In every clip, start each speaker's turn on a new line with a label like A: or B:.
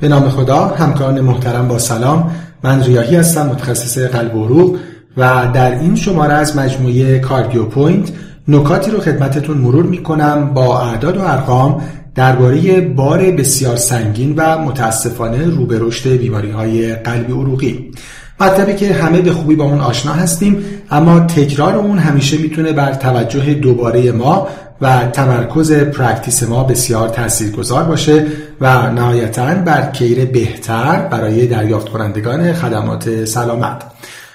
A: به نام خدا همکاران محترم با سلام. من ریاهی هستم متخصص قلب و عروق و در این شماره از مجموعه CardioPoint نکاتی رو خدمتتون مرور می‌کنم با اعداد و ارقام درباره بار بسیار سنگین و متاسفانه رو به رشد بیماری های قلبی عروقی. مطلبی که همه به خوبی با اون آشنا هستیم اما تکرار اون همیشه می‌تونه بر توجه دوباره ما و تمرکز practice ما بسیار تاثیرگذار باشه و نهایتا بر کیر بهتر برای دریافت کنندگان خدمات سلامت.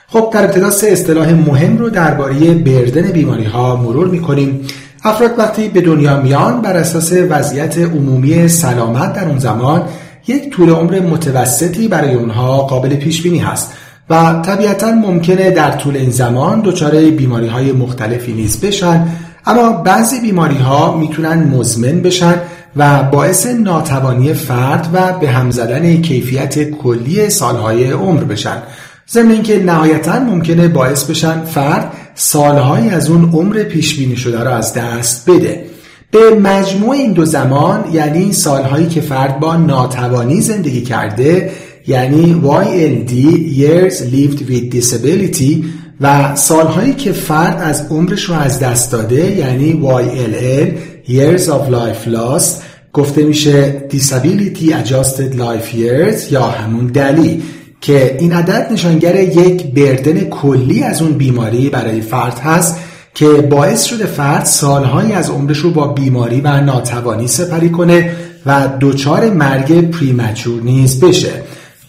A: خب در ابتدا سه اصطلاح مهم رو درباره بردن بیماری ها مرور می‌کنیم. افراد وقتی به دنیا میان بر اساس وضعیت عمومی سلامت در اون زمان یک طول عمر متوسطی برای اونها قابل پیش بینی هست و طبیعتا ممکنه در طول این زمان دچار بیماری های مختلفی نیز بشن اما بعضی بیماری ها می‌تونن مزمن بشن و باعث ناتوانی فرد و به هم زدن کیفیت کلی سالهای عمر بشن. ضمن اینکه نهایتا ممکنه باعث بشن فرد سالهایی از اون عمر پیش بینی شده را از دست بده. به مجموع این دو زمان یعنی سالهایی که فرد با ناتوانی زندگی کرده یعنی YLD Years Lived with Disability و سالهایی که فرد از عمرش رو از دست داده یعنی YLL Years of Life Lost گفته میشه Disability Adjusted Life Years یا همون دلی که این عدد نشانگر یک بردن کلی از اون بیماری برای فرد هست که باعث شده فرد سالهایی از عمرش رو با بیماری و ناتوانی سپری کنه و دچار مرگ پریمچور نیز بشه.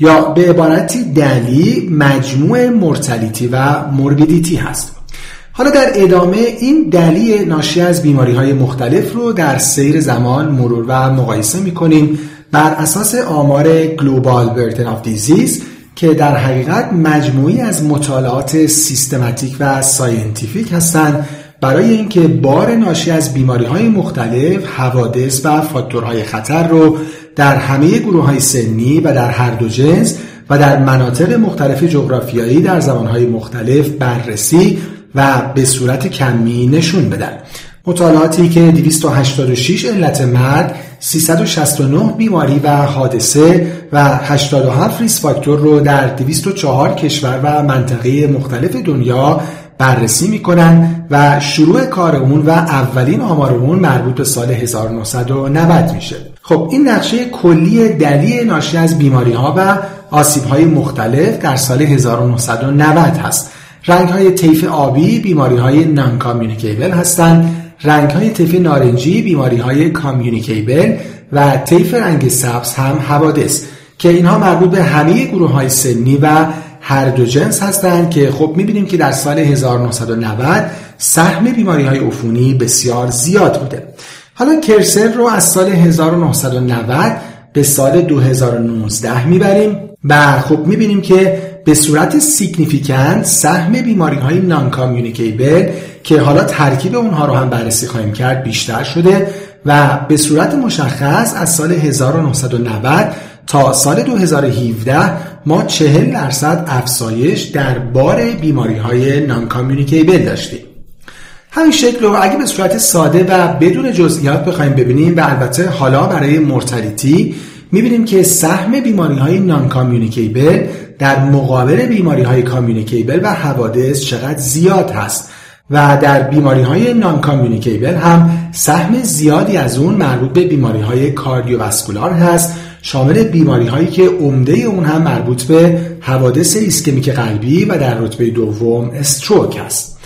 A: یا به عبارتی DALY مجموع mortality و morbidity هست. حالا در ادامه این DALY ناشی از بیماری های مختلف رو در سیر زمان مرور و مقایسه می کنیم بر اساس آمار Global Burden of Disease که در حقیقت مجموعی از مطالعات سیستماتیک و scientific هستند برای اینکه بار ناشی از بیماری های مختلف، حوادث و فاکتورهای خطر رو در همه گروه های سنی و در هر دو جنس و در مناطق مختلف جغرافیایی در زمانهای مختلف بررسی و به صورت کمی نشون بدن. مطالعاتی که 286 علت مرگ 369 بیماری و حادثه و 87 ریس فاکتور رو در 204 کشور و منطقه مختلف دنیا بررسی می‌کنن و شروع کار اون و اولین آمار اون مربوط به سال 1990 میشه. خب این نقشه کلی DALY ناشی از بیماری ها و آسیب های مختلف در سال 1990 هست. رنگ های طیف آبی بیماری های non-communicable هستند رنگ های طیف نارنجی بیماری های communicable و طیف رنگ سبز هم حوادث که اینها مربوط به همه گروه های سنی و هر دو جنس هستند که خب می‌بینیم که در سال 1990 سهم بیماری های عفونی بسیار زیاد بوده. حالا cursor رو از سال 1990 به سال 2019 می‌بریم و خب می‌بینیم که به صورت significant سهم بیماری های non-communicable که حالا ترکیب اونها رو هم بررسی خواهیم کرد بیشتر شده و به صورت مشخص از سال 1990 تا سال 2017 ما 40 درصد افزایش در بار بیماری های non-communicable داشتیم. همین شکل رو اگه به صورت ساده و بدون جزئیات بخوایم ببینیم و البته حالا برای mortality می‌بینیم که سهم بیماری های non-communicable در مقابل بیماری های communicable و حوادث چقدر زیاد هست و در بیماری های non-communicable هم سهم زیادی از اون مربوط به بیماری های cardiovascular هست شامل بیماری هایی که عمده اون هم مربوط به حوادث ایسکمیک قلبی و در رتبه دوم stroke است.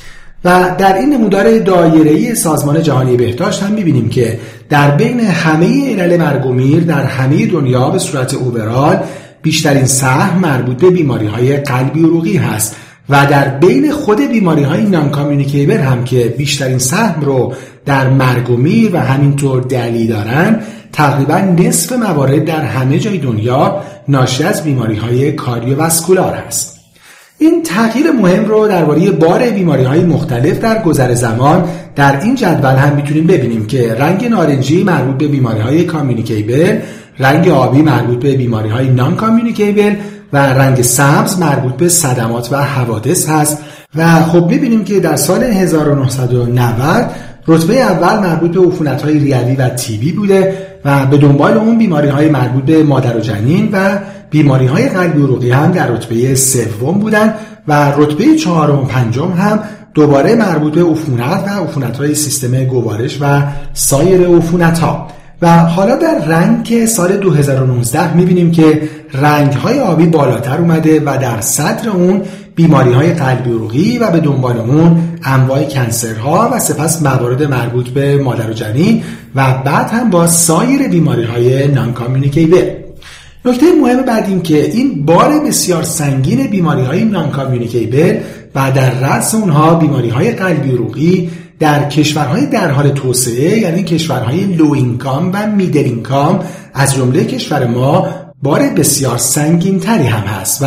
A: و در این نمودار دایره‌ای سازمان جهانی بهداشت هم می‌بینیم که در بین همه علل مرگ در همه دنیا به صورت اوورال بیشترین سهم مربوط به بیماری های قلبی عروقی هست و در بین خود بیماری های نان کامیونیکیبل هم که بیشترین سهم رو در مرگ و و همینطور دلی دارن تقریبا نصف موارد در همه جای دنیا ناشی از بیماری های کاردیوواسکولار است. این تغییر مهم رو درباره بار بیماری های مختلف در گذر زمان در این جدول هم می‌تونیم ببینیم که رنگ نارنجی مربوط به بیماری های communicable رنگ آبی مربوط به بیماری های non-communicable و رنگ سبز مربوط به صدمات و حوادث هست. و خب می‌بینیم که در سال 1990 رتبه اول مربوط به عفونت های ریوی و TB بوده و به دنبال اون بیماری های مربوط به مادر و جنین و بیماری های قلبی عروقی هم در رتبه سوم بودن و رتبه چهارم و پنجم هم دوباره مربوط به عفونت و عفونت های سیستم گوارش و سایر عفونت ها و حالا در رنگ سال 2019 می‌بینیم که رنگ های آبی بالاتر اومده و در صدر اون بیماری های قلبی عروقی و به دنبال اون انواع کنسرها و سپس موارد مربوط به مادر و جنین و بعد هم با سایر بیماری های non نکته مهم بعد این که این بار بسیار سنگین بیماری های non و در رأس اونها بیماری های قلبی عروقی در کشورهای در حال توسعه یعنی کشورهای low income و middle income از جمله کشور ما بار بسیار سنگین تری هم هست. و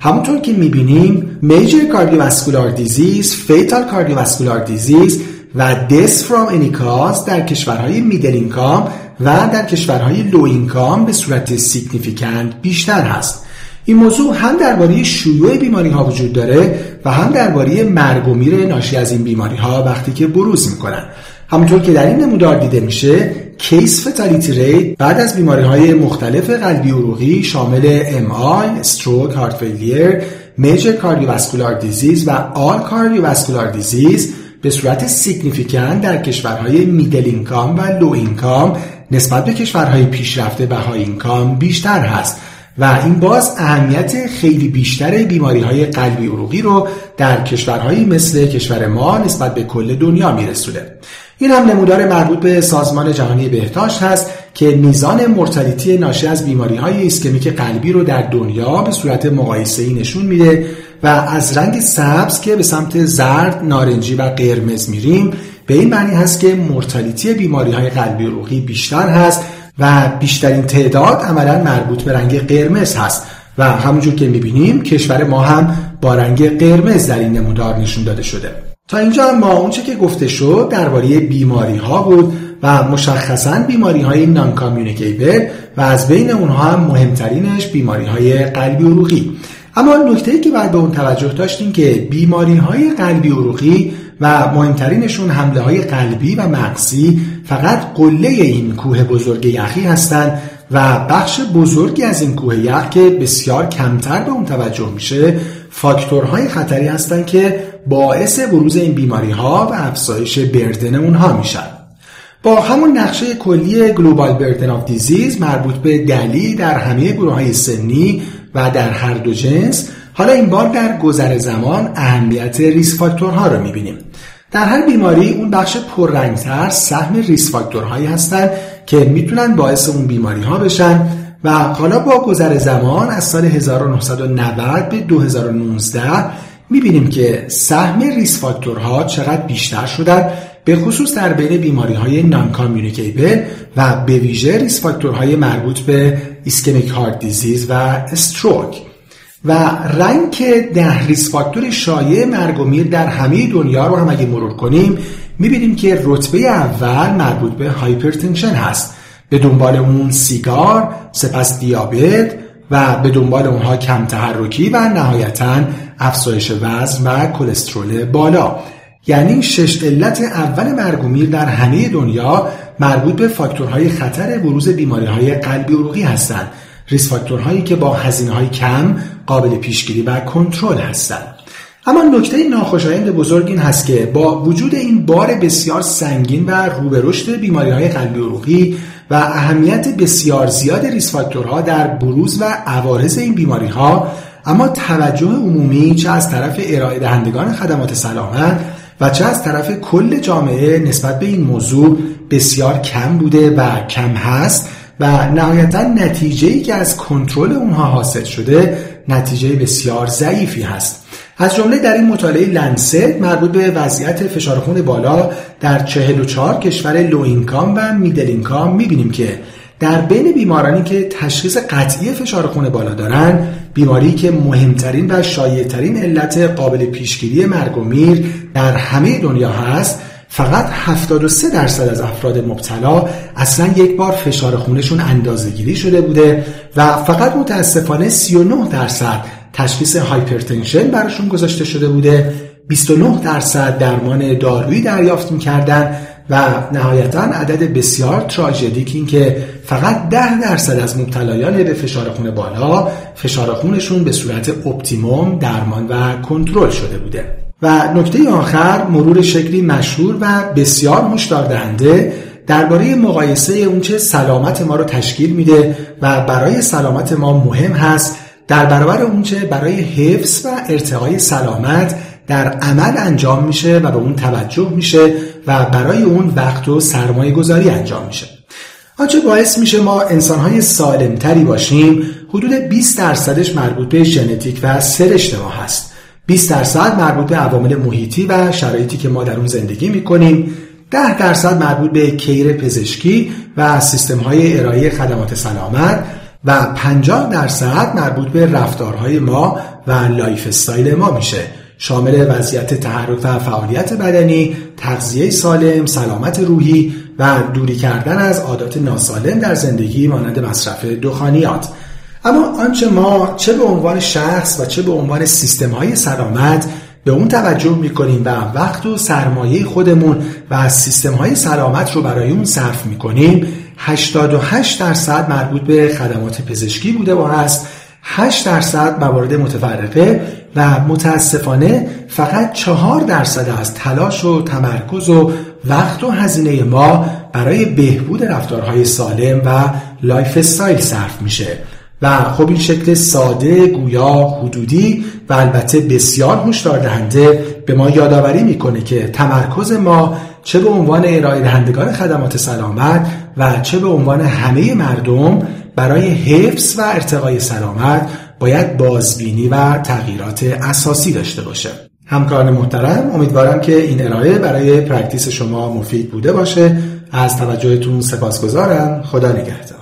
A: همونطور که می‌بینیم major cardiovascular disease fatal cardiovascular disease و death from any cause در کشورهای middle income و در کشورهای low income به صورت significant بیشتر هست. این موضوع هم درباره شیوع بیماری ها وجود داره و هم درباره مرگ و میر ناشی از این بیماری ها وقتی که بروز می‌کنن. همونطور که در این نمودار دیده میشه case fatality rate بعد از بیماری های مختلف قلبی عروقی شامل MI، stroke، heart failure، major cardiovascular disease و all cardiovascular disease به صورت significant در کشورهای middle income و low income نسبت به کشورهای پیشرفته و high income بیشتر هست. و این باز اهمیت خیلی بیشتر بیماری های قلبی عروقی رو در کشورهایی مثل کشور ما نسبت به کل دنیا میرسونه. این هم نمودار مربوط به سازمان جهانی بهداشت هست که میزان mortality ناشی از بیماری های ایسکمیک قلبی رو در دنیا به صورت مقایسه ای نشون میده و از رنگ سبز که به سمت زرد، نارنجی و قرمز میریم به این معنی هست که مرتلیتی بیماری های قلبی عروقی بیشتر هست و بیشترین تعداد عملا مربوط به رنگ قرمز هست. و همونجور که می‌بینیم کشور ما هم با رنگ قرمز در این نمودار نشون داده شده. تا اینجا ما اونچه که گفته شد درباره بیماری ها بود و مشخصا بیماری های نان و از بین اونها هم مهمترینش بیماری های قلبی عروقی اما نکته که باید به اون توجه داشتیم که بیماری های قلبی عروقی و مهمترینشون حمله های قلبی و مغزی فقط قله این کوه بزرگ یخی هستند و بخش بزرگی از این کوه یخ که بسیار کمتر به اون توجه میشه فاکتورهای خطری هستند که باعث بروز این بیماری ها و افزایش burden اونها میشن. با همون نقشه کلی Global Burden of Disease مربوط به DALY در همه گروه های سنی و در هر دو جنس حالا این بار در گذر زمان اهمیت risk factor ها رو می‌بینیم. در هر بیماری اون بخش پررنگتر سهم risk factor هایی هستند که می‌تونن باعث اون بیماری ها بشن و حالا با گذر زمان از سال 1990 به 2019 می‌بینیم که سهم risk factor ها چقدر بیشتر شدن به خصوص در بین بیماری های non و به ویژه risk factor های مربوط به ischemic heart disease و stroke و rank ده risk factor شایع مرگ و میر در همه دنیا رو هم اگه مرور کنیم می‌بینیم که رتبه اول مربوط به hypertension هست. به دنبال اون سیگار سپس دیابت و به دنبال اونها کم تحرکی و نهایتا افزایش وزن و کلسترول بالا. یعنی شش علت اول مرگ و میر در همه دنیا مربوط به فاکتورهای خطر بروز بیماری های قلبی عروقی هستند. ریس فاکتورهایی که با هزینه های کم قابل پیشگیری و کنترل هستند اما نکته ناخوشایند بزرگ این هست که با وجود این بار بسیار سنگین و روبه رشد بیماری های قلبی عروقی و اهمیت بسیار زیاد ریس فاکتورها در بروز و عوارض این بیماری ها اما توجه عمومی چه از طرف ارائه دهندگان خدمات سلامت و چه از طرف کل جامعه نسبت به این موضوع بسیار کم بوده و کم هست و نهایتا نتیجه ای که از کنترل اونها حاصل شده نتیجه بسیار ضعیفی هست. از جمله در این مطالعه لنست مربوط به وضعیت فشار خون بالا در 44 کشور لو اینکام و میدل اینکام می‌بینیم که در بین بیمارانی که تشخیص قطعی فشار خون بالا دارن بیماری که مهمترین و شایعترین علت قابل پیشگیری مرگ و میر در همه دنیا هست فقط 73 درصد از افراد مبتلا اصلا یک بار فشار خونشون اندازه گیری شده بوده و فقط متاسفانه 39 درصد تشخیص هایپرتنشن براشون گذاشته شده بوده. 29 درصد درمان دارویی دریافت می‌کردن و نهایتا عدد بسیار تراژیک این که فقط ده درصد از مبتلایان به فشار خون بالا فشار خونشون به صورت optimum درمان و کنترل شده بوده. و نکته آخر مرور شکلی مشهور و بسیار هشدار دهنده درباره مقایسه اونچه سلامت ما رو تشکیل میده و برای سلامت ما مهم هست در برابر اونچه برای حفظ و ارتقای سلامت در عمل انجام میشه و به اون توجه میشه و برای اون وقت و سرمایه گذاری انجام میشه. آنچه باعث میشه ما انسانهای سالمتری باشیم حدود 20 درصدش مربوط به ژنتیک و سرشت ما هست. 20 درصد مربوط به عوامل محیطی و شرایطی که ما در اون زندگی می‌کنیم 10 درصد مربوط به کیر پزشکی و سیستم های ارائه خدمات سلامت و 50 درصد مربوط به رفتارهای ما و lifestyle ما میشه شامل وضعیت تحرک و فعالیت بدنی، تغذیه سالم، سلامت روحی و دوری کردن از عادات ناسالم در زندگی مانند مصرف دخانیات. اما آنچه ما چه به عنوان شخص و چه به عنوان سیستم های سلامت به اون توجه می‌کنیم و وقت و سرمایه خودمون و سیستم های سلامت رو برای اون صرف می‌کنیم 88 درصد مربوط به خدمات پزشکی بوده و هست 8 درصد موارد متفرقه و متاسفانه فقط 4 درصد از تلاش و تمرکز و وقت و هزینه ما برای بهبود رفتارهای سالم و lifestyle صرف میشه. و خب این شکل ساده گویا حدودی و البته بسیار هشدار دهنده به ما یادآوری می‌کنه که تمرکز ما چه به عنوان ارائه دهندگان خدمات سلامت و چه به عنوان همه مردم برای حفظ و ارتقای سلامت باید بازبینی و تغییرات اساسی داشته باشه. همکاران محترم امیدوارم که این ارائه برای پرکتیس شما مفید بوده باشه. از توجهتون سپاسگزارم. خدا نگهدار.